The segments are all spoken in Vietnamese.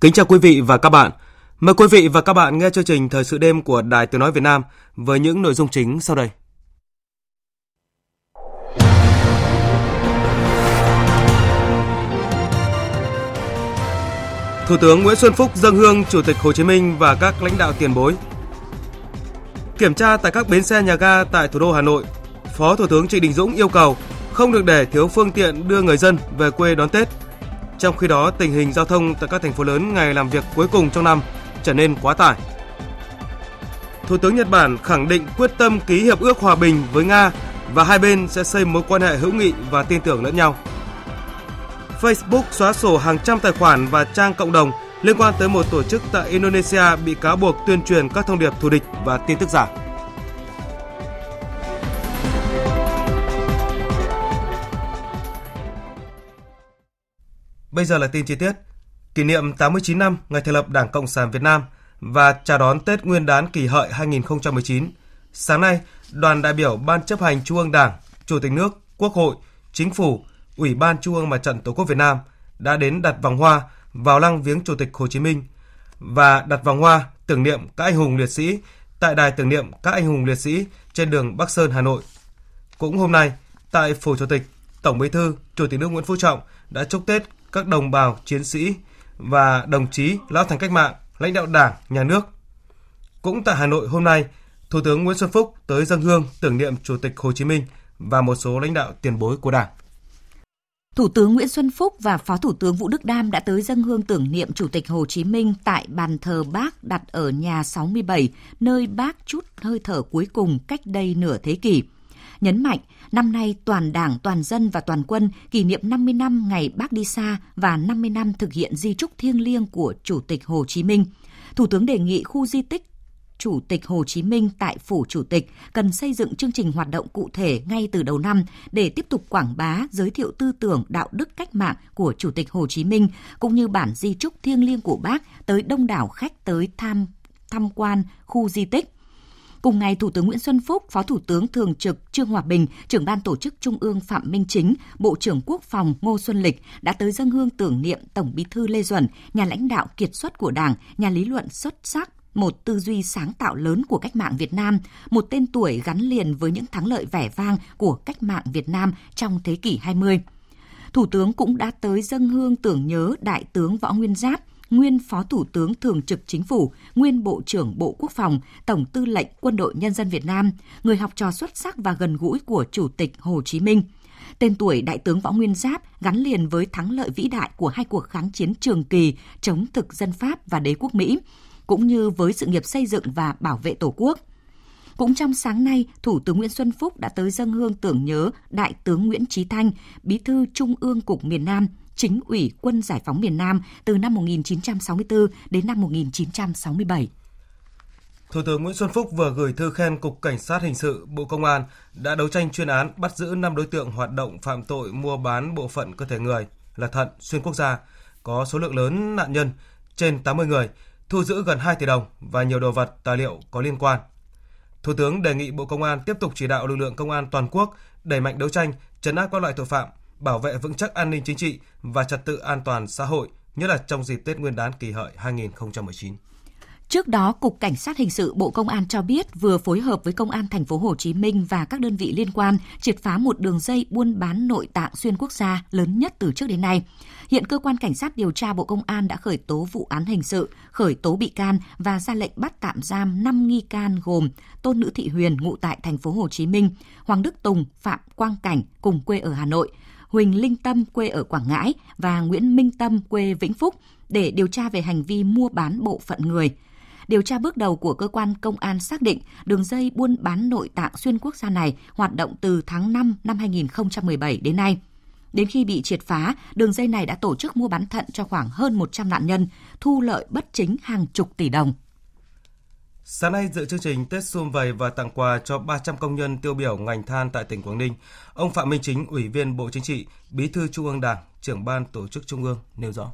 Kính chào quý vị và các bạn. Mời quý vị và các bạn nghe chương trình Thời sự đêm của Đài Tiếng Nói Việt Nam với những nội dung chính sau đây. Thủ tướng Nguyễn Xuân Phúc dâng hương Chủ tịch Hồ Chí Minh và các lãnh đạo tiền bối. Kiểm tra tại các bến xe nhà ga tại thủ đô Hà Nội, Phó Thủ tướng Trịnh Đình Dũng yêu cầu không được để thiếu phương tiện đưa người dân về quê đón Tết trong khi đó, tình hình giao thông tại các thành phố lớn ngày làm việc cuối cùng trong năm trở nên quá tải. Thủ tướng Nhật Bản khẳng định quyết tâm ký hiệp ước hòa bình với Nga và hai bên sẽ xây mối quan hệ hữu nghị và tin tưởng lẫn nhau. Facebook xóa sổ hàng trăm tài khoản và trang cộng đồng liên quan tới một tổ chức tại Indonesia bị cáo buộc tuyên truyền các thông điệp thù địch và tin tức giả. Bây giờ là tin chi tiết. Kỷ niệm 89 năm ngày thành lập Đảng Cộng sản Việt Nam và chào đón Tết Nguyên đán kỷ hợi 2019. Sáng nay, đoàn đại biểu Ban chấp hành Trung ương Đảng, Chủ tịch nước, Quốc hội, Chính phủ, Ủy ban Trung ương Mặt trận Tổ quốc Việt Nam đã đến đặt vòng hoa vào lăng viếng Chủ tịch Hồ Chí Minh và đặt vòng hoa tưởng niệm các anh hùng liệt sĩ tại đài tưởng niệm các anh hùng liệt sĩ trên đường Bắc Sơn, Hà Nội. Cũng hôm nay, tại phủ Chủ tịch, Tổng Bí thư, Chủ tịch nước Nguyễn Phú Trọng đã chúc Tết các đồng bào, chiến sĩ và đồng chí lão thành cách mạng, lãnh đạo Đảng, Nhà nước. Cũng tại Hà Nội hôm nay, Thủ tướng Nguyễn Xuân Phúc tới dân hương tưởng niệm Chủ tịch Hồ Chí Minh và một số lãnh đạo tiền bối của Đảng. Thủ tướng Nguyễn Xuân Phúc và Phó Thủ tướng Vũ Đức Đam đã tới dân hương tưởng niệm Chủ tịch Hồ Chí Minh tại bàn thờ Bác đặt ở nhà 67, nơi Bác chút hơi thở cuối cùng cách đây nửa thế kỷ nhấn mạnh năm nay toàn Đảng, toàn dân và toàn quân kỷ niệm 50 năm ngày Bác đi xa và 50 năm thực hiện di trúc thiêng liêng của Chủ tịch Hồ Chí Minh. Thủ tướng đề nghị khu di tích Chủ tịch Hồ Chí Minh tại Phủ Chủ tịch cần xây dựng chương trình hoạt động cụ thể ngay từ đầu năm để tiếp tục quảng bá, giới thiệu tư tưởng đạo đức cách mạng của Chủ tịch Hồ Chí Minh cũng như bản di trúc thiêng liêng của bác tới đông đảo khách tới tham tham quan khu di tích Cùng ngày, Thủ tướng Nguyễn Xuân Phúc, Phó Thủ tướng Thường trực Trương Hòa Bình, trưởng ban tổ chức Trung ương Phạm Minh Chính, Bộ trưởng Quốc phòng Ngô Xuân Lịch đã tới dân hương tưởng niệm Tổng Bí thư Lê Duẩn, nhà lãnh đạo kiệt xuất của Đảng, nhà lý luận xuất sắc, một tư duy sáng tạo lớn của cách mạng Việt Nam, một tên tuổi gắn liền với những thắng lợi vẻ vang của cách mạng Việt Nam trong thế kỷ 20. Thủ tướng cũng đã tới dân hương tưởng nhớ Đại tướng Võ Nguyên Giáp, nguyên Phó Thủ tướng Thường trực Chính phủ, nguyên Bộ trưởng Bộ Quốc phòng, Tổng tư lệnh Quân đội Nhân dân Việt Nam, người học trò xuất sắc và gần gũi của Chủ tịch Hồ Chí Minh. Tên tuổi Đại tướng Võ Nguyên Giáp gắn liền với thắng lợi vĩ đại của hai cuộc kháng chiến trường kỳ chống thực dân Pháp và đế quốc Mỹ, cũng như với sự nghiệp xây dựng và bảo vệ Tổ quốc. Cũng trong sáng nay, Thủ tướng Nguyễn Xuân Phúc đã tới dân hương tưởng nhớ Đại tướng Nguyễn Trí Thanh, Bí thư Trung ương Cục miền Nam, chính ủy quân giải phóng miền Nam từ năm 1964 đến năm 1967. Thủ tướng Nguyễn Xuân Phúc vừa gửi thư khen Cục Cảnh sát Hình sự Bộ Công an đã đấu tranh chuyên án bắt giữ 5 đối tượng hoạt động phạm tội mua bán bộ phận cơ thể người là thận xuyên quốc gia, có số lượng lớn nạn nhân trên 80 người, thu giữ gần 2 tỷ đồng và nhiều đồ vật tài liệu có liên quan. Thủ tướng đề nghị Bộ Công an tiếp tục chỉ đạo lực lượng công an toàn quốc đẩy mạnh đấu tranh, chấn áp các loại tội phạm, bảo vệ vững chắc an ninh chính trị và trật tự an toàn xã hội, nhất là trong dịp Tết Nguyên đán Kỳ hợi 2019. Trước đó, Cục Cảnh sát hình sự Bộ Công an cho biết vừa phối hợp với Công an thành phố Hồ Chí Minh và các đơn vị liên quan triệt phá một đường dây buôn bán nội tạng xuyên quốc gia lớn nhất từ trước đến nay. Hiện cơ quan cảnh sát điều tra Bộ Công an đã khởi tố vụ án hình sự, khởi tố bị can và ra lệnh bắt tạm giam 5 nghi can gồm Tôn Nữ Thị Huyền ngụ tại thành phố Hồ Chí Minh, Hoàng Đức Tùng, Phạm Quang Cảnh cùng quê ở Hà Nội, Huỳnh Linh Tâm quê ở Quảng Ngãi và Nguyễn Minh Tâm quê Vĩnh Phúc để điều tra về hành vi mua bán bộ phận người. Điều tra bước đầu của cơ quan công an xác định đường dây buôn bán nội tạng xuyên quốc gia này hoạt động từ tháng 5 năm 2017 đến nay. Đến khi bị triệt phá, đường dây này đã tổ chức mua bán thận cho khoảng hơn 100 nạn nhân, thu lợi bất chính hàng chục tỷ đồng. Sáng nay dự chương trình Tết Xuân Vầy và tặng quà cho 300 công nhân tiêu biểu ngành than tại tỉnh Quảng Ninh, ông Phạm Minh Chính, Ủy viên Bộ Chính trị, Bí thư Trung ương Đảng, trưởng ban tổ chức Trung ương nêu rõ.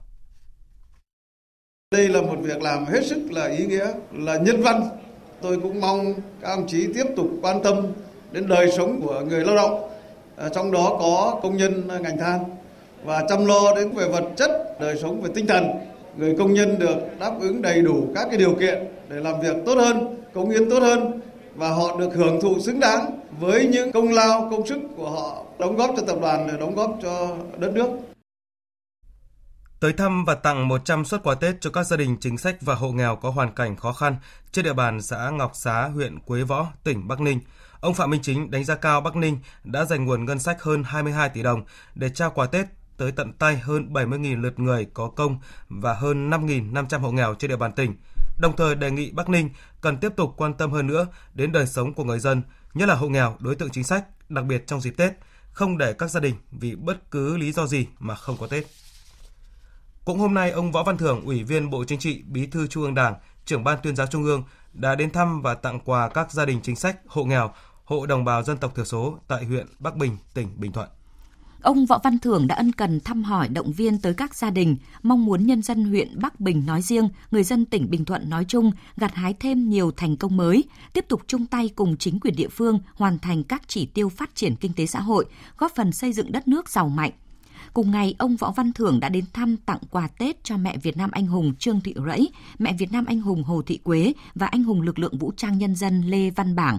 Đây là một việc làm hết sức là ý nghĩa, là nhân văn. Tôi cũng mong các ông chí tiếp tục quan tâm đến đời sống của người lao động, à, trong đó có công nhân ngành than và chăm lo đến về vật chất, đời sống về tinh thần. Người công nhân được đáp ứng đầy đủ các cái điều kiện để làm việc tốt hơn, công hiến tốt hơn và họ được hưởng thụ xứng đáng với những công lao, công sức của họ đóng góp cho tập đoàn để đóng góp cho đất nước. Tới thăm và tặng 100 suất quà Tết cho các gia đình chính sách và hộ nghèo có hoàn cảnh khó khăn trên địa bàn xã Ngọc Xá, huyện Quế Võ, tỉnh Bắc Ninh. Ông Phạm Minh Chính đánh giá cao Bắc Ninh đã dành nguồn ngân sách hơn 22 tỷ đồng để trao quà Tết tới tận tay hơn 70.000 lượt người có công và hơn 5.500 hộ nghèo trên địa bàn tỉnh. Đồng thời đề nghị Bắc Ninh cần tiếp tục quan tâm hơn nữa đến đời sống của người dân, nhất là hộ nghèo, đối tượng chính sách, đặc biệt trong dịp Tết, không để các gia đình vì bất cứ lý do gì mà không có Tết. Cũng hôm nay, ông Võ Văn Thưởng, Ủy viên Bộ Chính trị, Bí thư Trung ương Đảng, trưởng ban tuyên giáo Trung ương đã đến thăm và tặng quà các gia đình chính sách, hộ nghèo, hộ đồng bào dân tộc thiểu số tại huyện Bắc Bình, tỉnh Bình Thuận. Ông Võ Văn Thưởng đã ân cần thăm hỏi động viên tới các gia đình, mong muốn nhân dân huyện Bắc Bình nói riêng, người dân tỉnh Bình Thuận nói chung gặt hái thêm nhiều thành công mới, tiếp tục chung tay cùng chính quyền địa phương hoàn thành các chỉ tiêu phát triển kinh tế xã hội, góp phần xây dựng đất nước giàu mạnh, Cùng ngày, ông Võ Văn Thưởng đã đến thăm tặng quà Tết cho mẹ Việt Nam anh hùng Trương Thị Rẫy, mẹ Việt Nam anh hùng Hồ Thị Quế và anh hùng lực lượng vũ trang nhân dân Lê Văn Bảng.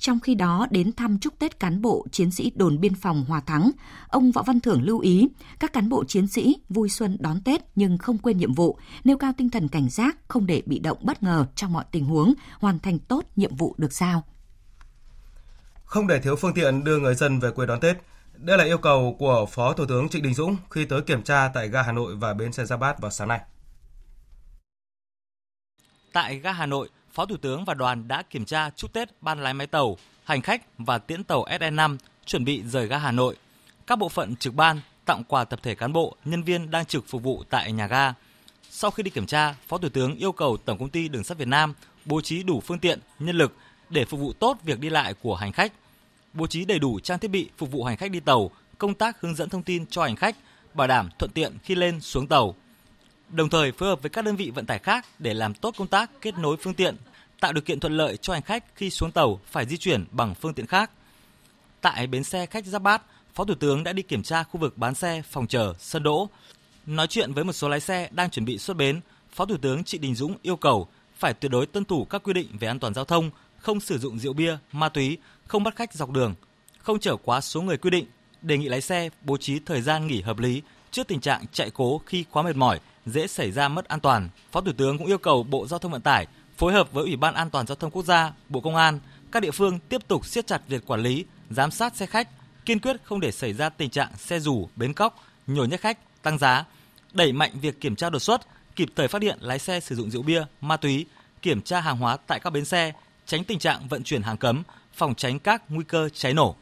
Trong khi đó, đến thăm chúc Tết cán bộ, chiến sĩ đồn biên phòng Hòa Thắng, ông Võ Văn Thưởng lưu ý các cán bộ chiến sĩ vui xuân đón Tết nhưng không quên nhiệm vụ, nêu cao tinh thần cảnh giác, không để bị động bất ngờ trong mọi tình huống, hoàn thành tốt nhiệm vụ được giao. Không để thiếu phương tiện đưa người dân về quê đón Tết, đây là yêu cầu của Phó Thủ tướng Trịnh Đình Dũng khi tới kiểm tra tại ga Hà Nội và bến xe Giáp Bát vào sáng nay. Tại ga Hà Nội, Phó Thủ tướng và đoàn đã kiểm tra chúc Tết ban lái máy tàu, hành khách và tiễn tàu SE5 chuẩn bị rời ga Hà Nội. Các bộ phận trực ban tặng quà tập thể cán bộ, nhân viên đang trực phục vụ tại nhà ga. Sau khi đi kiểm tra, Phó Thủ tướng yêu cầu Tổng công ty Đường sắt Việt Nam bố trí đủ phương tiện, nhân lực để phục vụ tốt việc đi lại của hành khách, bố trí đầy đủ trang thiết bị phục vụ hành khách đi tàu, công tác hướng dẫn thông tin cho hành khách, bảo đảm thuận tiện khi lên xuống tàu. Đồng thời phối hợp với các đơn vị vận tải khác để làm tốt công tác kết nối phương tiện, tạo điều kiện thuận lợi cho hành khách khi xuống tàu phải di chuyển bằng phương tiện khác. Tại bến xe khách Giáp Bát, Phó Thủ tướng đã đi kiểm tra khu vực bán xe, phòng chờ, sân đỗ. Nói chuyện với một số lái xe đang chuẩn bị xuất bến, Phó Thủ tướng Trịnh Đình Dũng yêu cầu phải tuyệt đối tuân thủ các quy định về an toàn giao thông, không sử dụng rượu bia, ma túy, không bắt khách dọc đường, không chở quá số người quy định, đề nghị lái xe bố trí thời gian nghỉ hợp lý trước tình trạng chạy cố khi quá mệt mỏi, dễ xảy ra mất an toàn. Phó Thủ tướng cũng yêu cầu Bộ Giao thông Vận tải phối hợp với Ủy ban An toàn giao thông quốc gia, Bộ Công an, các địa phương tiếp tục siết chặt việc quản lý, giám sát xe khách, kiên quyết không để xảy ra tình trạng xe rủ, bến cóc, nhồi nhét khách, tăng giá, đẩy mạnh việc kiểm tra đột xuất, kịp thời phát hiện lái xe sử dụng rượu bia, ma túy, kiểm tra hàng hóa tại các bến xe, tránh tình trạng vận chuyển hàng cấm, phòng tránh các nguy cơ cháy nổ.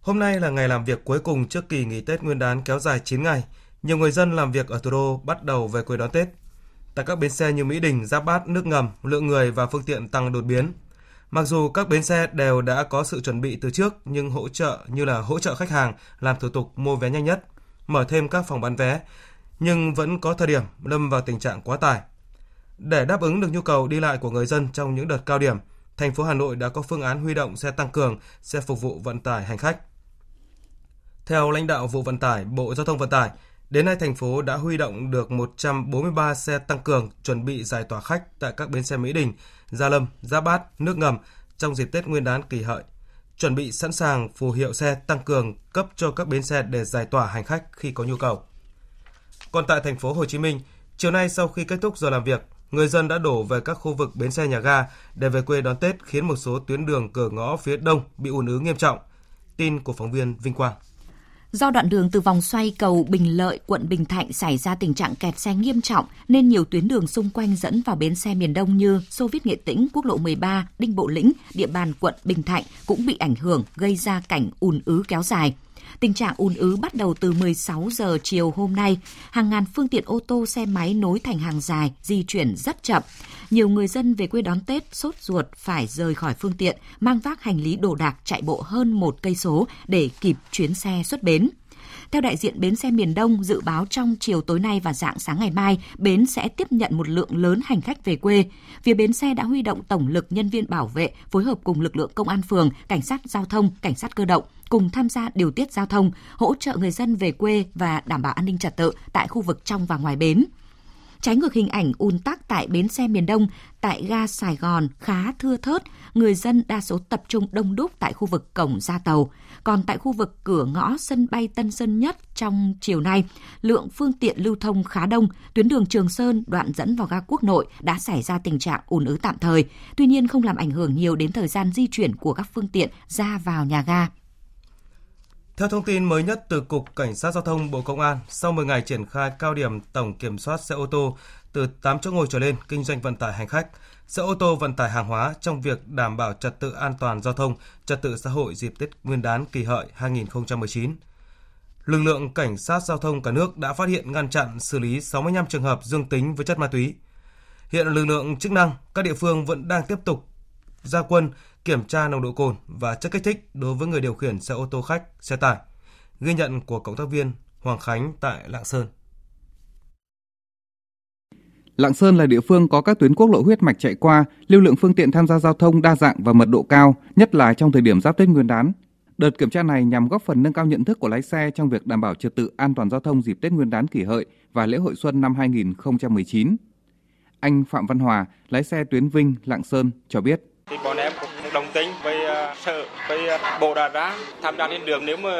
Hôm nay là ngày làm việc cuối cùng trước kỳ nghỉ Tết Nguyên đán kéo dài 9 ngày. Nhiều người dân làm việc ở thủ đô bắt đầu về quê đón Tết. Tại các bến xe như Mỹ Đình, Giáp Bát, nước ngầm, lượng người và phương tiện tăng đột biến. Mặc dù các bến xe đều đã có sự chuẩn bị từ trước nhưng hỗ trợ như là hỗ trợ khách hàng làm thủ tục mua vé nhanh nhất, mở thêm các phòng bán vé, nhưng vẫn có thời điểm lâm vào tình trạng quá tải. Để đáp ứng được nhu cầu đi lại của người dân trong những đợt cao điểm, thành phố Hà Nội đã có phương án huy động xe tăng cường, xe phục vụ vận tải hành khách. Theo lãnh đạo vụ vận tải Bộ Giao thông Vận tải, đến nay thành phố đã huy động được 143 xe tăng cường chuẩn bị giải tỏa khách tại các bến xe Mỹ Đình, Gia Lâm, Giáp Bát, nước ngầm trong dịp Tết Nguyên đán Kỷ Hợi. Chuẩn bị sẵn sàng phù hiệu xe tăng cường cấp cho các bến xe để giải tỏa hành khách khi có nhu cầu. Còn tại thành phố Hồ Chí Minh, chiều nay sau khi kết thúc giờ làm việc, người dân đã đổ về các khu vực bến xe nhà ga để về quê đón Tết khiến một số tuyến đường cửa ngõ phía đông bị ùn ứ nghiêm trọng. Tin của phóng viên Vinh Quang. Do đoạn đường từ vòng xoay cầu Bình Lợi, quận Bình Thạnh xảy ra tình trạng kẹt xe nghiêm trọng nên nhiều tuyến đường xung quanh dẫn vào bến xe miền Đông như Xô Viết Nghệ Tĩnh, Quốc lộ 13, Đinh Bộ Lĩnh, địa bàn quận Bình Thạnh cũng bị ảnh hưởng gây ra cảnh ùn ứ kéo dài. Tình trạng ùn ứ bắt đầu từ 16 giờ chiều hôm nay. Hàng ngàn phương tiện ô tô, xe máy nối thành hàng dài, di chuyển rất chậm. Nhiều người dân về quê đón Tết sốt ruột phải rời khỏi phương tiện, mang vác hành lý đồ đạc chạy bộ hơn một cây số để kịp chuyến xe xuất bến. Theo đại diện bến xe miền Đông, dự báo trong chiều tối nay và dạng sáng ngày mai, bến sẽ tiếp nhận một lượng lớn hành khách về quê. Phía bến xe đã huy động tổng lực nhân viên bảo vệ, phối hợp cùng lực lượng công an phường, cảnh sát giao thông, cảnh sát cơ động, cùng tham gia điều tiết giao thông, hỗ trợ người dân về quê và đảm bảo an ninh trật tự tại khu vực trong và ngoài bến. Trái ngược hình ảnh ùn tắc tại bến xe miền Đông, tại ga Sài Gòn khá thưa thớt, người dân đa số tập trung đông đúc tại khu vực cổng ra tàu. Còn tại khu vực cửa ngõ sân bay Tân Sơn Nhất trong chiều nay, lượng phương tiện lưu thông khá đông, tuyến đường Trường Sơn đoạn dẫn vào ga Quốc Nội đã xảy ra tình trạng ùn ứ tạm thời, tuy nhiên không làm ảnh hưởng nhiều đến thời gian di chuyển của các phương tiện ra vào nhà ga. Theo thông tin mới nhất từ Cục Cảnh sát Giao thông Bộ Công an, sau 10 ngày triển khai cao điểm tổng kiểm soát xe ô tô từ 8 chỗ ngồi trở lên kinh doanh vận tải hành khách, xe ô tô vận tải hàng hóa trong việc đảm bảo trật tự an toàn giao thông, trật tự xã hội dịp Tết Nguyên đán kỷ hợi 2019. Lực lượng cảnh sát giao thông cả nước đã phát hiện ngăn chặn xử lý 65 trường hợp dương tính với chất ma túy. Hiện lực lượng chức năng các địa phương vẫn đang tiếp tục gia quân kiểm tra nồng độ cồn và chất kích thích đối với người điều khiển xe ô tô khách, xe tải. Ghi nhận của cộng tác viên Hoàng Khánh tại Lạng Sơn. Lạng Sơn là địa phương có các tuyến quốc lộ huyết mạch chạy qua, lưu lượng phương tiện tham gia giao thông đa dạng và mật độ cao, nhất là trong thời điểm giáp Tết Nguyên đán. Đợt kiểm tra này nhằm góp phần nâng cao nhận thức của lái xe trong việc đảm bảo trật tự an toàn giao thông dịp Tết Nguyên đán kỷ hợi và lễ hội xuân năm 2019. Anh Phạm Văn Hòa, lái xe tuyến Vinh, Lạng Sơn cho biết thì bọn em cũng đồng tính với sợ sở với ờ, bộ đã ra tham gia lên đường nếu mà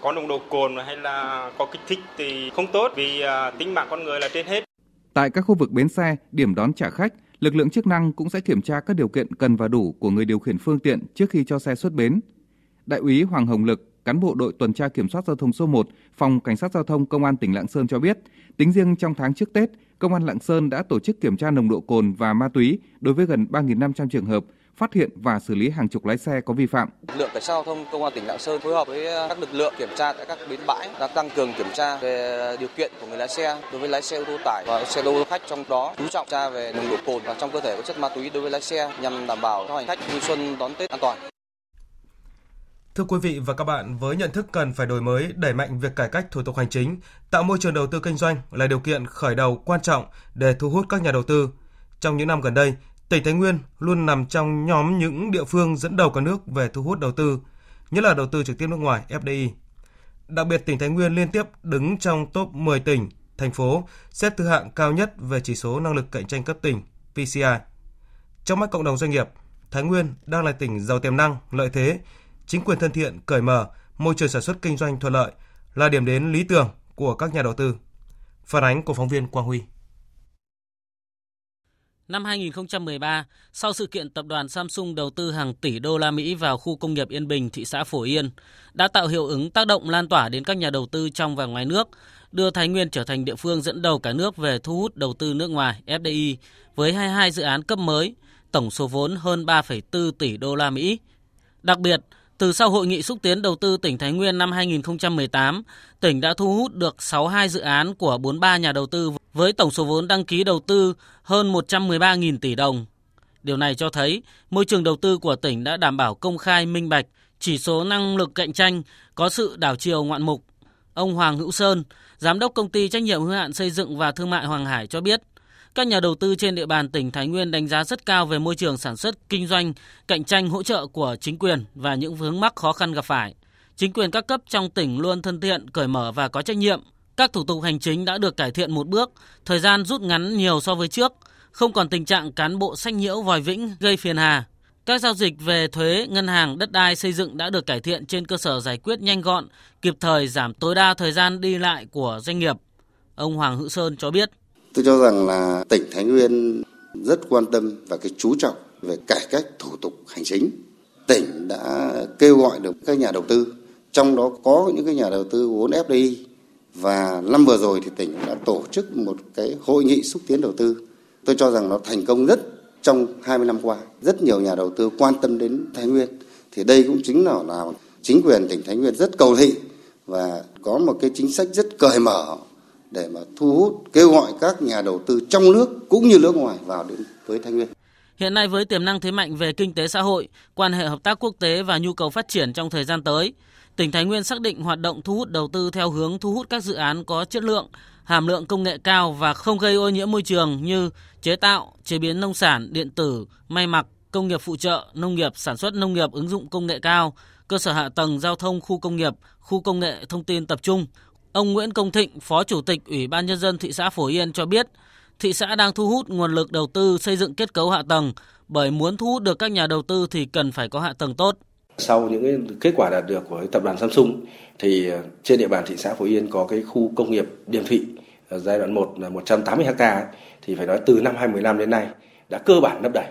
có nồng độ cồn hay là có kích thích thì không tốt vì ờ, tính mạng con người là trên hết. Tại các khu vực bến xe, điểm đón trả khách, lực lượng chức năng cũng sẽ kiểm tra các điều kiện cần và đủ của người điều khiển phương tiện trước khi cho xe xuất bến. Đại úy Hoàng Hồng Lực, cán bộ đội tuần tra kiểm soát giao thông số 1, phòng cảnh sát giao thông công an tỉnh Lạng Sơn cho biết, tính riêng trong tháng trước Tết, công an Lạng Sơn đã tổ chức kiểm tra nồng độ cồn và ma túy đối với gần 3.500 trường hợp, phát hiện và xử lý hàng chục lái xe có vi phạm. Lực lượng cảnh sát giao thông công an tỉnh Lạng Sơn phối hợp với các lực lượng kiểm tra tại các bến bãi đã tăng cường kiểm tra về điều kiện của người lái xe đối với lái xe ô tô tải và xe ô tô khách trong đó chú trọng tra về nồng độ cồn và trong cơ thể có chất ma túy đối với lái xe nhằm đảm bảo cho hành khách vui xuân đón Tết an toàn. Thưa quý vị và các bạn, với nhận thức cần phải đổi mới, đẩy mạnh việc cải cách thủ tục hành chính, tạo môi trường đầu tư kinh doanh là điều kiện khởi đầu quan trọng để thu hút các nhà đầu tư. Trong những năm gần đây, tỉnh Thái Nguyên luôn nằm trong nhóm những địa phương dẫn đầu cả nước về thu hút đầu tư, nhất là đầu tư trực tiếp nước ngoài FDI. Đặc biệt tỉnh Thái Nguyên liên tiếp đứng trong top 10 tỉnh, thành phố xếp thứ hạng cao nhất về chỉ số năng lực cạnh tranh cấp tỉnh PCI. Trong mắt cộng đồng doanh nghiệp, Thái Nguyên đang là tỉnh giàu tiềm năng, lợi thế, chính quyền thân thiện, cởi mở, môi trường sản xuất kinh doanh thuận lợi là điểm đến lý tưởng của các nhà đầu tư. Phản ánh của phóng viên Quang Huy. Năm 2013, sau sự kiện tập đoàn Samsung đầu tư hàng tỷ đô la Mỹ vào khu công nghiệp Yên Bình, thị xã Phổ Yên, đã tạo hiệu ứng tác động lan tỏa đến các nhà đầu tư trong và ngoài nước, đưa Thái Nguyên trở thành địa phương dẫn đầu cả nước về thu hút đầu tư nước ngoài FDI với 22 dự án cấp mới, tổng số vốn hơn 3,4 tỷ đô la Mỹ. Đặc biệt, từ sau hội nghị xúc tiến đầu tư tỉnh Thái Nguyên năm 2018, tỉnh đã thu hút được 62 dự án của 43 nhà đầu tư với tổng số vốn đăng ký đầu tư hơn 113.000 tỷ đồng. Điều này cho thấy môi trường đầu tư của tỉnh đã đảm bảo công khai minh bạch, chỉ số năng lực cạnh tranh có sự đảo chiều ngoạn mục. Ông Hoàng Hữu Sơn, giám đốc công ty trách nhiệm hữu hạn xây dựng và thương mại Hoàng Hải cho biết, các nhà đầu tư trên địa bàn tỉnh Thái Nguyên đánh giá rất cao về môi trường sản xuất, kinh doanh, cạnh tranh hỗ trợ của chính quyền và những vướng mắc khó khăn gặp phải. Chính quyền các cấp trong tỉnh luôn thân thiện, cởi mở và có trách nhiệm. Các thủ tục hành chính đã được cải thiện một bước, thời gian rút ngắn nhiều so với trước, không còn tình trạng cán bộ sách nhiễu vòi vĩnh gây phiền hà. Các giao dịch về thuế, ngân hàng, đất đai, xây dựng đã được cải thiện trên cơ sở giải quyết nhanh gọn, kịp thời giảm tối đa thời gian đi lại của doanh nghiệp. Ông Hoàng Hữu Sơn cho biết. Tôi cho rằng là tỉnh Thái Nguyên rất quan tâm và cái chú trọng về cải cách thủ tục hành chính. Tỉnh đã kêu gọi được các nhà đầu tư trong đó có những cái nhà đầu tư vốn FDI và năm vừa rồi thì tỉnh đã tổ chức một cái hội nghị xúc tiến đầu tư. Tôi cho rằng nó thành công rất trong 20 năm qua. Rất nhiều nhà đầu tư quan tâm đến Thái Nguyên. Thì đây cũng chính là, là chính quyền tỉnh Thái Nguyên rất cầu thị và có một cái chính sách rất cởi mở để mà thu hút kêu gọi các nhà đầu tư trong nước cũng như nước ngoài vào đến với Thái Nguyên. Hiện nay với tiềm năng thế mạnh về kinh tế xã hội, quan hệ hợp tác quốc tế và nhu cầu phát triển trong thời gian tới, tỉnh Thái Nguyên xác định hoạt động thu hút đầu tư theo hướng thu hút các dự án có chất lượng, hàm lượng công nghệ cao và không gây ô nhiễm môi trường như chế tạo, chế biến nông sản, điện tử, may mặc, công nghiệp phụ trợ, nông nghiệp, sản xuất nông nghiệp ứng dụng công nghệ cao, cơ sở hạ tầng giao thông khu công nghiệp, khu công nghệ thông tin tập trung. Ông Nguyễn Công Thịnh, Phó Chủ tịch Ủy ban Nhân dân thị xã Phổ Yên cho biết, thị xã đang thu hút nguồn lực đầu tư xây dựng kết cấu hạ tầng, bởi muốn thu hút được các nhà đầu tư thì cần phải có hạ tầng tốt. Sau những cái kết quả đạt được của tập đoàn Samsung thì ờ, trên địa bàn thị xã Phổ Yên có cái khu công nghiệp Điềm Thị giai đoạn 1 là 180 ha thì phải nói từ năm 2015 đến nay đã cơ bản lấp đầy.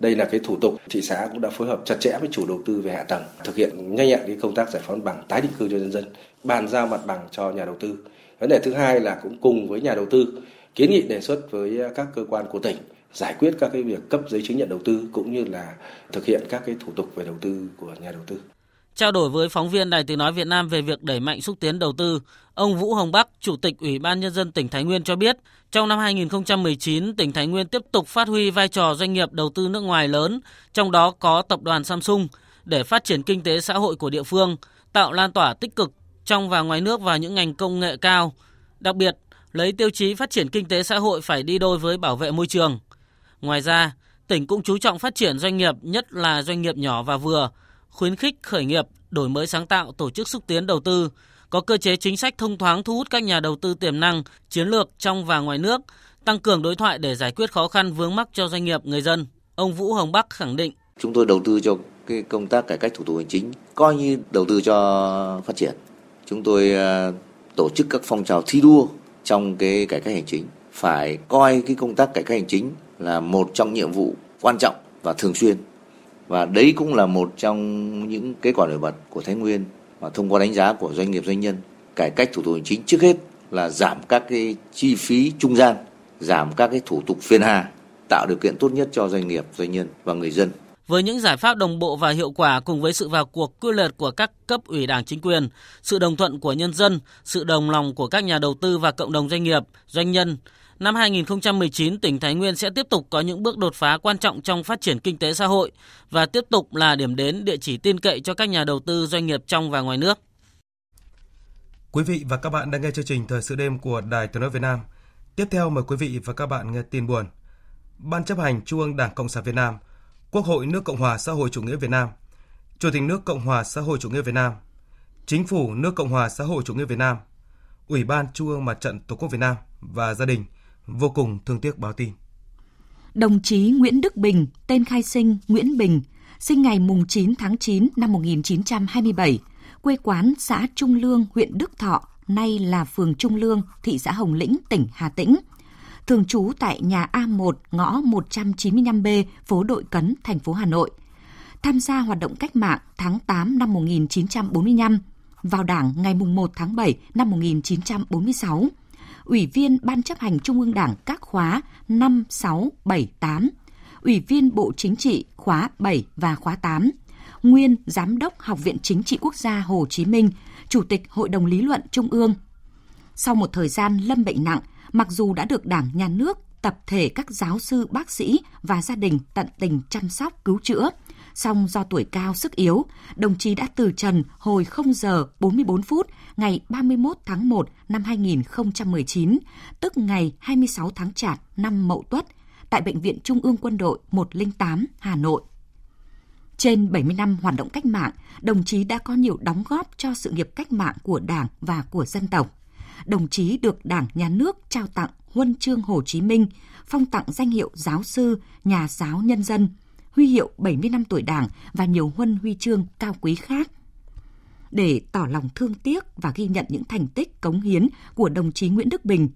Đây là cái thủ tục thị xã cũng đã phối hợp chặt chẽ với chủ đầu tư về hạ tầng, thực hiện nhanh nhẹn cái công tác giải phóng bằng tái định cư cho nhân dân, bàn giao mặt bằng cho nhà đầu tư. Vấn đề thứ hai là cũng cùng với nhà đầu tư kiến nghị đề xuất với các cơ quan của tỉnh giải quyết các cái việc cấp giấy chứng nhận đầu tư cũng như là thực hiện các cái thủ tục về đầu tư của nhà đầu tư. Trao đổi với phóng viên Đài Tiếng Nói Việt Nam về việc đẩy mạnh xúc tiến đầu tư, ông Vũ Hồng Bắc, Chủ tịch Ủy ban Nhân dân tỉnh Thái Nguyên cho biết, trong năm 2019, tỉnh Thái Nguyên tiếp tục phát huy vai trò doanh nghiệp đầu tư nước ngoài lớn, trong đó có tập đoàn Samsung, để phát triển kinh tế xã hội của địa phương, tạo lan tỏa tích cực trong và ngoài nước vào những ngành công nghệ cao. Đặc biệt, lấy tiêu chí phát triển kinh tế xã hội phải đi đôi với bảo vệ môi trường. Ngoài ra, tỉnh cũng chú trọng phát triển doanh nghiệp, nhất là doanh nghiệp nhỏ và vừa, khuyến khích khởi nghiệp, đổi mới sáng tạo, tổ chức xúc tiến đầu tư, có cơ chế chính sách thông thoáng thu hút các nhà đầu tư tiềm năng, chiến lược trong và ngoài nước, tăng cường đối thoại để giải quyết khó khăn vướng mắc cho doanh nghiệp, người dân. Ông Vũ Hồng Bắc khẳng định. Chúng tôi đầu tư cho cái công tác cải cách thủ tục hành chính, coi như đầu tư cho phát triển. Chúng tôi à, tổ chức các phong trào thi đua trong cái cải cách hành chính. Phải coi cái công tác cải cách hành chính là một trong nhiệm vụ quan trọng và thường xuyên và đấy cũng là một trong những kết quả nổi bật của Thái Nguyên và thông qua đánh giá của doanh nghiệp doanh nhân, cải cách thủ tục hành chính trước hết là giảm các cái chi phí trung gian, giảm các cái thủ tục phiền hà, tạo điều kiện tốt nhất cho doanh nghiệp, doanh nhân và người dân với những giải pháp đồng bộ và hiệu quả cùng với sự vào cuộc quyết liệt của các cấp ủy đảng chính quyền, sự đồng thuận của nhân dân, sự đồng lòng của các nhà đầu tư và cộng đồng doanh nghiệp, doanh nhân, Năm 2019, tỉnh Thái Nguyên sẽ tiếp tục có những bước đột phá quan trọng trong phát triển kinh tế xã hội và tiếp tục là điểm đến địa chỉ tin cậy cho các nhà đầu tư doanh nghiệp trong và ngoài nước. Quý vị và các bạn đang nghe chương trình Thời sự đêm của Đài Tiếng nói Việt Nam. Tiếp theo mời quý vị và các bạn nghe tin buồn. Ban chấp hành Trung ương Đảng Cộng sản Việt Nam, Quốc hội nước Cộng hòa xã hội chủ nghĩa Việt Nam, Chủ tịch nước Cộng hòa xã hội chủ nghĩa Việt Nam, Chính phủ nước Cộng hòa xã hội chủ nghĩa Việt Nam, Ủy ban Trung ương Mặt trận Tổ quốc Việt Nam và gia đình – vô cùng thương tiếc báo tin. Đồng chí Nguyễn Đức Bình, tên khai sinh Nguyễn Bình, sinh ngày mùng 9 tháng 9 năm 1927, quê quán xã Trung Lương, huyện Đức Thọ, nay là phường Trung Lương, thị xã Hồng Lĩnh, tỉnh Hà Tĩnh. Thường trú tại nhà A1, ngõ 195B, phố Đội Cấn, thành phố Hà Nội. Tham gia hoạt động cách mạng tháng 8 năm 1945, vào Đảng ngày 1 tháng 7 năm 1946 Ủy viên Ban chấp hành Trung ương Đảng các khóa 5, 6, 7, 8, Ủy viên Bộ Chính trị khóa 7 và khóa 8, nguyên Giám đốc Học viện Chính trị Quốc gia Hồ Chí Minh, Chủ tịch Hội đồng Lý luận Trung ương. Sau một thời gian lâm bệnh nặng, mặc dù đã được Đảng, Nhà nước, tập thể các giáo sư, bác sĩ và gia đình tận tình chăm sóc, cứu chữa, song do tuổi cao sức yếu, đồng chí đã từ trần hồi 0 giờ 44 phút ngày 31 tháng 1 năm 2019, tức ngày 26 tháng Chạp năm Mậu Tuất, tại Bệnh viện Trung ương Quân đội 108 Hà Nội. Trên 70 năm hoạt động cách mạng, đồng chí đã có nhiều đóng góp cho sự nghiệp cách mạng của Đảng và của dân tộc. Đồng chí được Đảng, Nhà nước trao tặng huân chương Hồ Chí Minh, phong tặng danh hiệu giáo sư, nhà giáo nhân dân, huy hiệu 70 năm tuổi Đảng và nhiều huân huy chương cao quý khác. Để tỏ lòng thương tiếc và ghi nhận những thành tích cống hiến của đồng chí Nguyễn Đức Bình,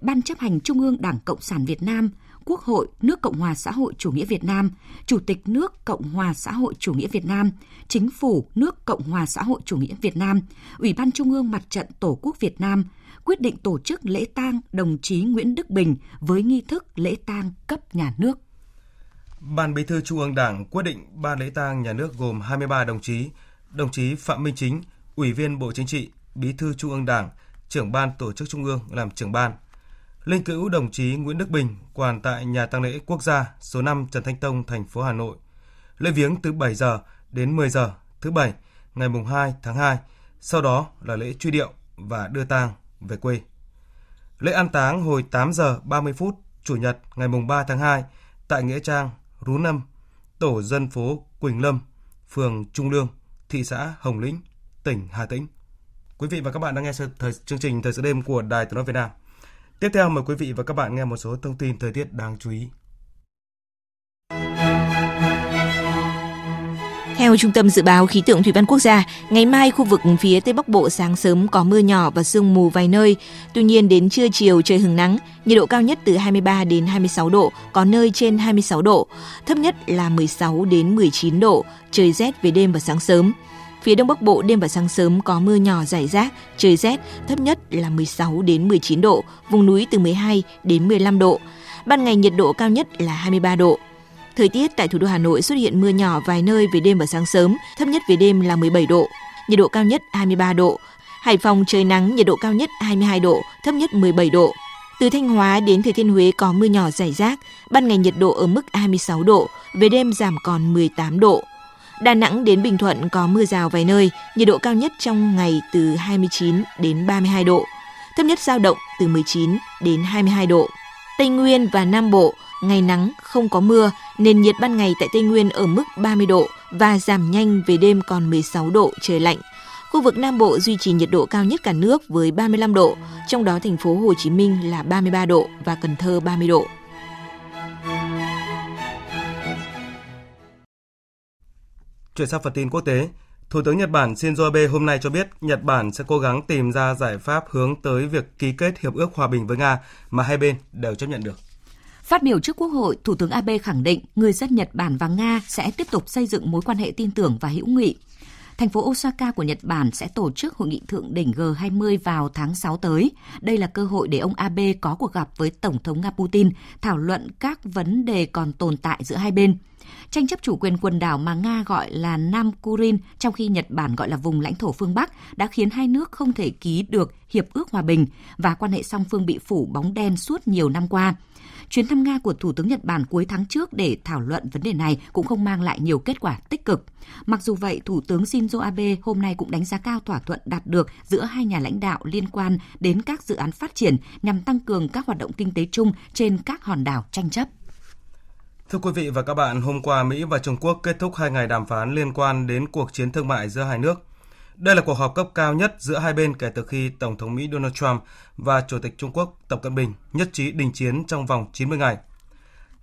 Ban chấp hành Trung ương Đảng Cộng sản Việt Nam, Quốc hội nước Cộng hòa xã hội chủ nghĩa Việt Nam, Chủ tịch nước Cộng hòa xã hội chủ nghĩa Việt Nam, Chính phủ nước Cộng hòa xã hội chủ nghĩa Việt Nam, Ủy ban Trung ương Mặt trận Tổ quốc Việt Nam quyết định tổ chức lễ tang đồng chí Nguyễn Đức Bình với nghi thức lễ tang cấp nhà nước. Ban Bí thư Trung ương Đảng quyết định ban lễ tang nhà nước gồm 23 đồng chí, đồng chí Phạm Minh Chính, Ủy viên Bộ Chính trị, Bí thư Trung ương Đảng, trưởng ban tổ chức Trung ương làm trưởng ban. Linh cữu đồng chí Nguyễn Đức Bình quản tại nhà tang lễ quốc gia số 5 Trần Thanh Tông, thành phố Hà Nội. Lễ viếng từ 7 giờ đến 10 giờ thứ bảy ngày mùng 2 tháng 2, sau đó là lễ truy điệu và đưa tang về quê. Lễ an táng hồi 8 giờ 30 phút Chủ nhật ngày mùng 3 tháng 2 tại Nghĩa Trang, Rú lâm tổ dân phố Quỳnh Lâm, phường Trung Lương, thị xã Hồng Lĩnh, tỉnh Hà Tĩnh. Quý vị và các bạn đang nghe thời, chương trình Thời sự đêm của Đài Tiếng nói Việt Nam. Tiếp theo mời quý vị và các bạn nghe một số thông tin thời tiết đáng chú ý. Theo Trung tâm Dự báo Khí tượng Thủy văn Quốc gia, ngày mai khu vực phía Tây Bắc Bộ sáng sớm có mưa nhỏ và sương mù vài nơi. Tuy nhiên đến trưa chiều trời hứng nắng, nhiệt độ cao nhất từ 23 đến 26 độ, có nơi trên 26 độ, thấp nhất là 16 đến 19 độ, trời rét về đêm và sáng sớm. Phía Đông Bắc Bộ đêm và sáng sớm có mưa nhỏ rải rác, trời rét, thấp nhất là 16 đến 19 độ, vùng núi từ 12 đến 15 độ. Ban ngày nhiệt độ cao nhất là 23 độ. Thời tiết tại thủ đô Hà Nội xuất hiện mưa nhỏ vài nơi về đêm và sáng sớm, thấp nhất về đêm là 17 độ, nhiệt độ cao nhất 23 độ. Hải Phòng trời nắng, nhiệt độ cao nhất 22 độ, thấp nhất 17 độ. Từ Thanh Hóa đến Thừa Thiên Huế có mưa nhỏ rải rác, ban ngày nhiệt độ ở mức 26 độ, về đêm giảm còn 18 độ. Đà Nẵng đến Bình Thuận có mưa rào vài nơi, nhiệt độ cao nhất trong ngày từ 29 đến 32 độ, thấp nhất dao động từ 19 đến 22 độ. Tây Nguyên và Nam Bộ ngày nắng không có mưa, nền nhiệt ban ngày tại Tây Nguyên ở mức 30 độ và giảm nhanh về đêm còn 16 độ trời lạnh. Khu vực Nam Bộ duy trì nhiệt độ cao nhất cả nước với 35 độ, trong đó thành phố Hồ Chí Minh là 33 độ và Cần Thơ 30 độ. Chuyển sang phần tin quốc tế, Thủ tướng Nhật Bản Shinzo Abe hôm nay cho biết Nhật Bản sẽ cố gắng tìm ra giải pháp hướng tới việc ký kết hiệp ước hòa bình với Nga mà hai bên đều chấp nhận được. Phát biểu trước Quốc hội, Thủ tướng Abe khẳng định người dân Nhật Bản và Nga sẽ tiếp tục xây dựng mối quan hệ tin tưởng và hữu nghị. Thành phố Osaka của Nhật Bản sẽ tổ chức hội nghị thượng đỉnh G20 vào tháng 6 tới. Đây là cơ hội để ông Abe có cuộc gặp với Tổng thống Nga Putin, thảo luận các vấn đề còn tồn tại giữa hai bên. Tranh chấp chủ quyền quần đảo mà Nga gọi là Nam Kurin, trong khi Nhật Bản gọi là vùng lãnh thổ phương Bắc, đã khiến hai nước không thể ký được hiệp ước hòa bình và quan hệ song phương bị phủ bóng đen suốt nhiều năm qua. Chuyến thăm Nga của Thủ tướng Nhật Bản cuối tháng trước để thảo luận vấn đề này cũng không mang lại nhiều kết quả tích cực. Mặc dù vậy, Thủ tướng Shinzo Abe hôm nay cũng đánh giá cao thỏa thuận đạt được giữa hai nhà lãnh đạo liên quan đến các dự án phát triển nhằm tăng cường các hoạt động kinh tế chung trên các hòn đảo tranh chấp. Thưa quý vị và các bạn, hôm qua Mỹ và Trung Quốc kết thúc hai ngày đàm phán liên quan đến cuộc chiến thương mại giữa hai nước. Đây là cuộc họp cấp cao nhất giữa hai bên kể từ khi Tổng thống Mỹ Donald Trump và Chủ tịch Trung Quốc Tập Cận Bình nhất trí đình chiến trong vòng 90 ngày.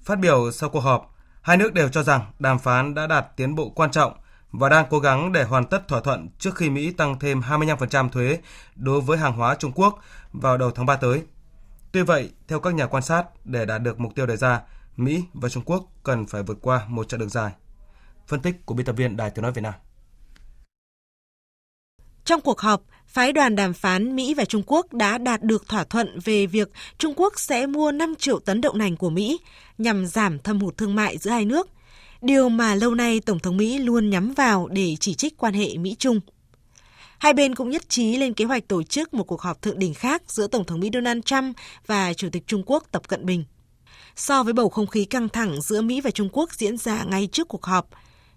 Phát biểu sau cuộc họp, hai nước đều cho rằng đàm phán đã đạt tiến bộ quan trọng và đang cố gắng để hoàn tất thỏa thuận trước khi Mỹ tăng thêm 25% thuế đối với hàng hóa Trung Quốc vào đầu tháng 3 tới. Tuy vậy, theo các nhà quan sát, để đạt được mục tiêu đề ra, Mỹ và Trung Quốc cần phải vượt qua một chặng đường dài. Phân tích của biên tập viên Đài Tiếng Nói Việt Nam. Trong cuộc họp, phái đoàn đàm phán Mỹ và Trung Quốc đã đạt được thỏa thuận về việc Trung Quốc sẽ mua 5 triệu tấn đậu nành của Mỹ nhằm giảm thâm hụt thương mại giữa hai nước, điều mà lâu nay Tổng thống Mỹ luôn nhắm vào để chỉ trích quan hệ Mỹ-Trung. Hai bên cũng nhất trí lên kế hoạch tổ chức một cuộc họp thượng đỉnh khác giữa Tổng thống Mỹ Donald Trump và Chủ tịch Trung Quốc Tập Cận Bình. So với bầu không khí căng thẳng giữa Mỹ và Trung Quốc diễn ra ngay trước cuộc họp,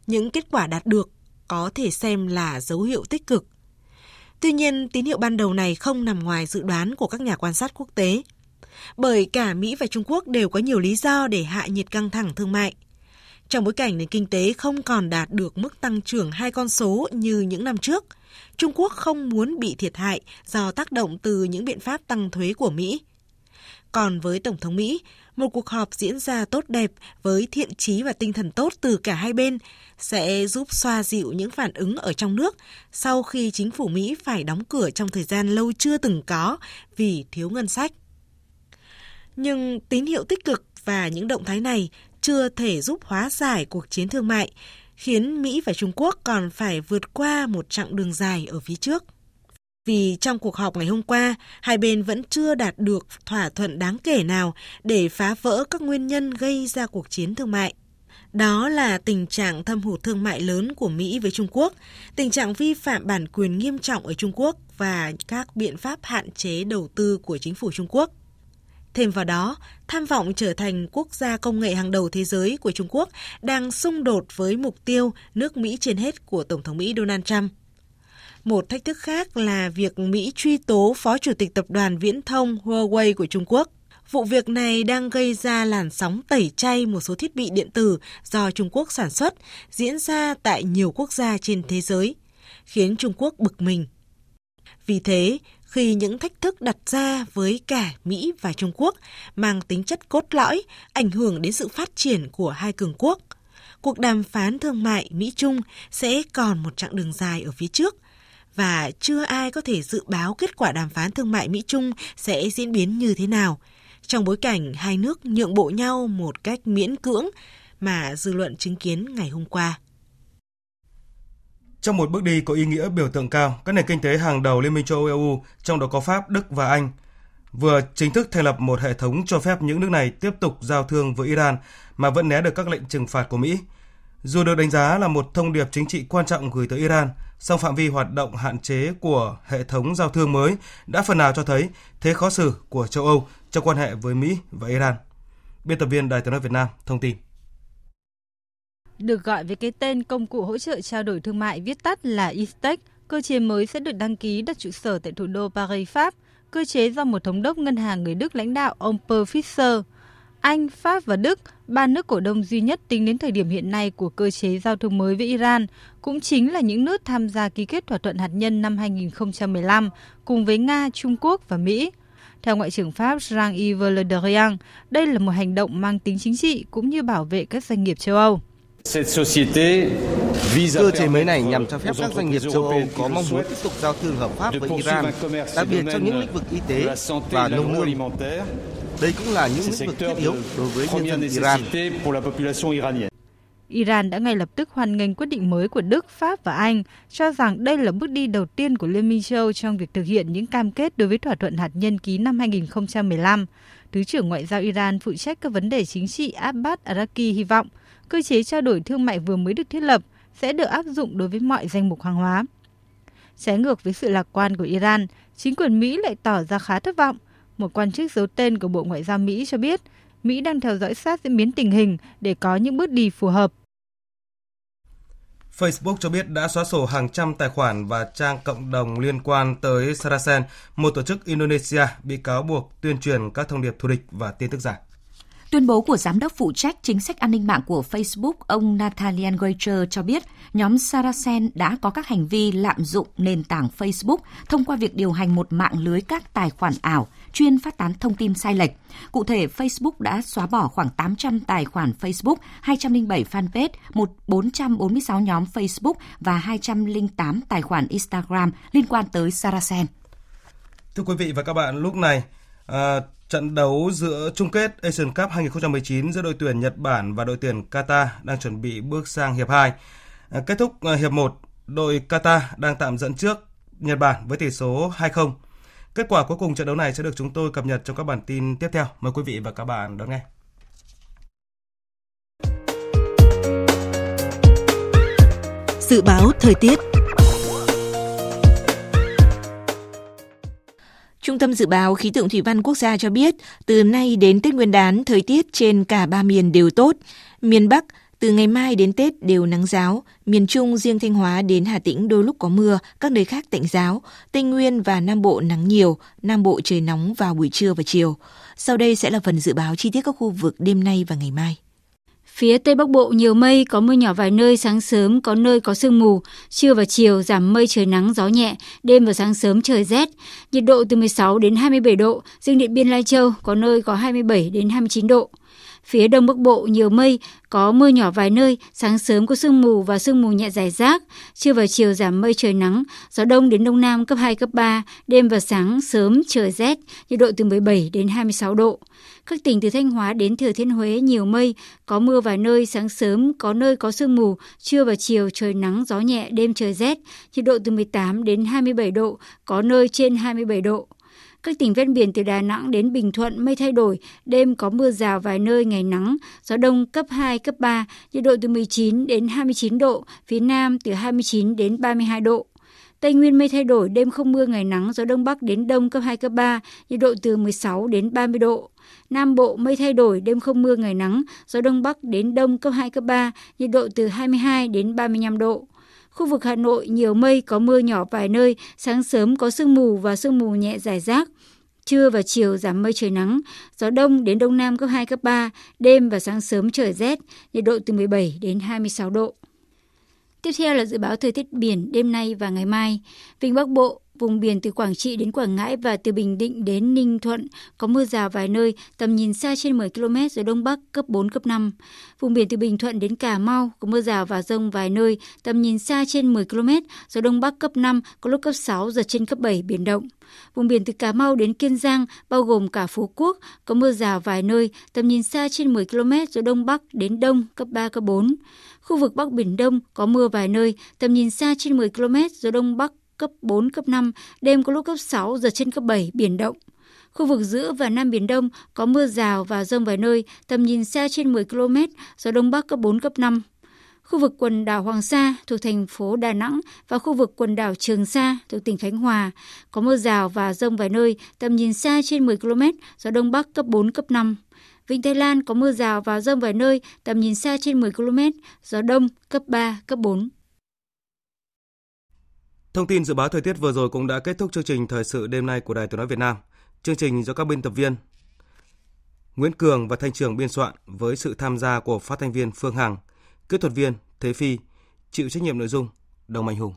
những kết quả đạt được có thể xem là dấu hiệu tích cực – Tuy nhiên, tín hiệu ban đầu này không nằm ngoài dự đoán của các nhà quan sát quốc tế. Bởi cả Mỹ và Trung Quốc đều có nhiều lý do để hạ nhiệt căng thẳng thương mại. Trong bối cảnh nền kinh tế không còn đạt được mức tăng trưởng hai con số như những năm trước, Trung Quốc không muốn bị thiệt hại do tác động từ những biện pháp tăng thuế của Mỹ. Còn với Tổng thống Mỹ, một cuộc họp diễn ra tốt đẹp với thiện trí và tinh thần tốt từ cả hai bên sẽ giúp xoa dịu những phản ứng ở trong nước sau khi chính phủ Mỹ phải đóng cửa trong thời gian lâu chưa từng có vì thiếu ngân sách. Nhưng tín hiệu tích cực và những động thái này chưa thể giúp hóa giải cuộc chiến thương mại, khiến Mỹ và Trung Quốc còn phải vượt qua một chặng đường dài ở phía trước. Vì trong cuộc họp ngày hôm qua, hai bên vẫn chưa đạt được thỏa thuận đáng kể nào để phá vỡ các nguyên nhân gây ra cuộc chiến thương mại. Đó là tình trạng thâm hụt thương mại lớn của Mỹ với Trung Quốc, tình trạng vi phạm bản quyền nghiêm trọng ở Trung Quốc và các biện pháp hạn chế đầu tư của chính phủ Trung Quốc. Thêm vào đó, tham vọng trở thành quốc gia công nghệ hàng đầu thế giới của Trung Quốc đang xung đột với mục tiêu nước Mỹ trên hết của Tổng thống Mỹ Donald Trump. Một thách thức khác là việc Mỹ truy tố Phó Chủ tịch Tập đoàn Viễn thông Huawei của Trung Quốc. Vụ việc này đang gây ra làn sóng tẩy chay một số thiết bị điện tử do Trung Quốc sản xuất diễn ra tại nhiều quốc gia trên thế giới, khiến Trung Quốc bực mình. Vì thế, khi những thách thức đặt ra với cả Mỹ và Trung Quốc mang tính chất cốt lõi, ảnh hưởng đến sự phát triển của hai cường quốc, cuộc đàm phán thương mại Mỹ-Trung sẽ còn một chặng đường dài ở phía trước và chưa ai có thể dự báo kết quả đàm phán thương mại Mỹ-Trung sẽ diễn biến như thế nào trong bối cảnh hai nước nhượng bộ nhau một cách miễn cưỡng mà dư luận chứng kiến ngày hôm qua. Trong một bước đi có ý nghĩa biểu tượng cao, các nền kinh tế hàng đầu Liên minh châu Âu EU, trong đó có Pháp, Đức và Anh, vừa chính thức thành lập một hệ thống cho phép những nước này tiếp tục giao thương với Iran mà vẫn né được các lệnh trừng phạt của Mỹ. Dù được đánh giá là một thông điệp chính trị quan trọng gửi tới Iran, song phạm vi hoạt động hạn chế của hệ thống giao thương mới đã phần nào cho thấy thế khó xử của châu Âu trong quan hệ với Mỹ và Iran. Biên tập viên Đài tiếng nói Việt Nam thông tin. Được gọi với cái tên công cụ hỗ trợ trao đổi thương mại viết tắt là ISTEC, cơ chế mới sẽ được đăng ký đặt trụ sở tại thủ đô Paris, Pháp. Cơ chế do một thống đốc ngân hàng người Đức lãnh đạo ông Per Fischer. Anh, Pháp và Đức, ba nước cổ đông duy nhất tính đến thời điểm hiện nay của cơ chế giao thương mới với Iran, cũng chính là những nước tham gia ký kết thỏa thuận hạt nhân năm 2015 cùng với Nga, Trung Quốc và Mỹ. Theo Ngoại trưởng Pháp Jean-Yves Le Drian, đây là một hành động mang tính chính trị cũng như bảo vệ các doanh nghiệp châu Âu. Cơ chế mới này nhằm cho phép các doanh nghiệp châu Âu có mong muốn tiếp tục giao thương hợp pháp với Iran, đặc biệt trong những lĩnh vực y tế và nông lương. Đây cũng là những lĩnh vực thiết yếu đối với nhân dân Iran. Iran đã ngay lập tức hoan nghênh quyết định mới của Đức, Pháp và Anh, cho rằng đây là bước đi đầu tiên của Liên minh châu trong việc thực hiện những cam kết đối với thỏa thuận hạt nhân ký năm 2015. Thứ trưởng Ngoại giao Iran phụ trách các vấn đề chính trị Abbas Araki hy vọng cơ chế trao đổi thương mại vừa mới được thiết lập sẽ được áp dụng đối với mọi danh mục hàng hóa. Trái ngược với sự lạc quan của Iran, chính quyền Mỹ lại tỏ ra khá thất vọng. Một quan chức giấu tên của Bộ Ngoại giao Mỹ cho biết Mỹ đang theo dõi sát diễn biến tình hình để có những bước đi phù hợp. Facebook cho biết đã xóa sổ hàng trăm tài khoản và trang cộng đồng liên quan tới Saracen, một tổ chức Indonesia bị cáo buộc tuyên truyền các thông điệp thù địch và tin tức giả. Tuyên bố của giám đốc phụ trách chính sách an ninh mạng của Facebook, ông Nathaniel Granger cho biết nhóm Saracen đã có các hành vi lạm dụng nền tảng Facebook thông qua việc điều hành một mạng lưới các tài khoản ảo chuyên phát tán thông tin sai lệch. Cụ thể, Facebook đã xóa bỏ khoảng 800 tài khoản Facebook, 207 fanpage, 446 nhóm Facebook và 208 tài khoản Instagram liên quan tới Saracen. Thưa quý vị và các bạn, lúc này à, Trận đấu giữa chung kết Asian Cup 2019 giữa đội tuyển Nhật Bản và đội tuyển Qatar đang chuẩn bị bước sang hiệp 2. À, kết thúc à, hiệp 1, đội Qatar đang tạm dẫn trước Nhật Bản với tỷ số 2-0. Kết quả cuối cùng trận đấu này sẽ được chúng tôi cập nhật trong các bản tin tiếp theo. Mời quý vị và các bạn đón nghe. Dự báo thời tiết Trung tâm Dự báo Khí tượng Thủy văn Quốc gia cho biết, từ nay đến Tết Nguyên đán, thời tiết trên cả ba miền đều tốt. Miền Bắc, từ ngày mai đến Tết đều nắng giáo, miền Trung riêng Thanh Hóa đến Hà Tĩnh đôi lúc có mưa, các nơi khác tạnh giáo, Tây Nguyên và Nam Bộ nắng nhiều, Nam Bộ trời nóng vào buổi trưa và chiều. Sau đây sẽ là phần dự báo chi tiết các khu vực đêm nay và ngày mai. Phía Tây Bắc Bộ nhiều mây, có mưa nhỏ vài nơi, sáng sớm có nơi có sương mù, trưa và chiều giảm mây trời nắng gió nhẹ, đêm và sáng sớm trời rét, nhiệt độ từ 16 đến 27 độ, riêng Điện Biên Lai Châu có nơi có 27 đến 29 độ. Phía đông bắc bộ nhiều mây, có mưa nhỏ vài nơi, sáng sớm có sương mù và sương mù nhẹ rải rác, trưa và chiều giảm mây trời nắng, gió đông đến đông nam cấp 2, cấp 3, đêm và sáng sớm trời rét, nhiệt độ từ 17 đến 26 độ. Các tỉnh từ Thanh Hóa đến Thừa Thiên Huế nhiều mây, có mưa vài nơi, sáng sớm có nơi có sương mù, trưa và chiều trời nắng, gió nhẹ, đêm trời rét, nhiệt độ từ 18 đến 27 độ, có nơi trên 27 độ. Các tỉnh ven biển từ Đà Nẵng đến Bình Thuận mây thay đổi, đêm có mưa rào vài nơi, ngày nắng, gió đông cấp 2, cấp 3, nhiệt độ từ 19 đến 29 độ, phía Nam từ 29 đến 32 độ. Tây Nguyên mây thay đổi, đêm không mưa, ngày nắng, gió đông bắc đến đông cấp 2, cấp 3, nhiệt độ từ 16 đến 30 độ. Nam Bộ mây thay đổi, đêm không mưa, ngày nắng, gió đông bắc đến đông cấp 2, cấp 3, nhiệt độ từ 22 đến 35 độ. Khu vực Hà Nội nhiều mây có mưa nhỏ vài nơi, sáng sớm có sương mù và sương mù nhẹ rải rác. Trưa và chiều giảm mây trời nắng, gió đông đến đông nam cấp 2, cấp 3, đêm và sáng sớm trời rét, nhiệt độ từ 17 đến 26 độ. Tiếp theo là dự báo thời tiết biển đêm nay và ngày mai. Vịnh Bắc Bộ, vùng biển từ Quảng Trị đến Quảng Ngãi và từ Bình Định đến Ninh Thuận có mưa rào vài nơi, tầm nhìn xa trên 10 km gió đông bắc cấp 4 cấp 5. Vùng biển từ Bình Thuận đến Cà Mau có mưa rào và rông vài nơi, tầm nhìn xa trên 10 km, gió đông bắc cấp 5, có lúc cấp 6 giật trên cấp 7 biển động. Vùng biển từ Cà Mau đến Kiên Giang bao gồm cả Phú Quốc có mưa rào vài nơi, tầm nhìn xa trên 10 km, gió đông bắc đến đông cấp 3 cấp 4. Khu vực Bắc Biển Đông có mưa vài nơi, tầm nhìn xa trên 10 km, gió đông bắc cấp 4, cấp 5, đêm có lúc cấp 6, giật trên cấp 7, biển động. Khu vực giữa và Nam Biển Đông có mưa rào và rông vài nơi, tầm nhìn xa trên 10 km, gió Đông Bắc cấp 4, cấp 5. Khu vực quần đảo Hoàng Sa thuộc thành phố Đà Nẵng và khu vực quần đảo Trường Sa thuộc tỉnh Khánh Hòa có mưa rào và rông vài nơi, tầm nhìn xa trên 10 km, gió Đông Bắc cấp 4, cấp 5. Vịnh Thái Lan có mưa rào và rông vài nơi, tầm nhìn xa trên 10 km, gió Đông cấp 3, cấp 4. Thông tin dự báo thời tiết vừa rồi cũng đã kết thúc chương trình thời sự đêm nay của Đài Tiếng nói Việt Nam. Chương trình do các biên tập viên Nguyễn Cường và Thanh Trường biên soạn với sự tham gia của phát thanh viên Phương Hằng, kỹ thuật viên Thế Phi, chịu trách nhiệm nội dung Đồng Mạnh Hùng.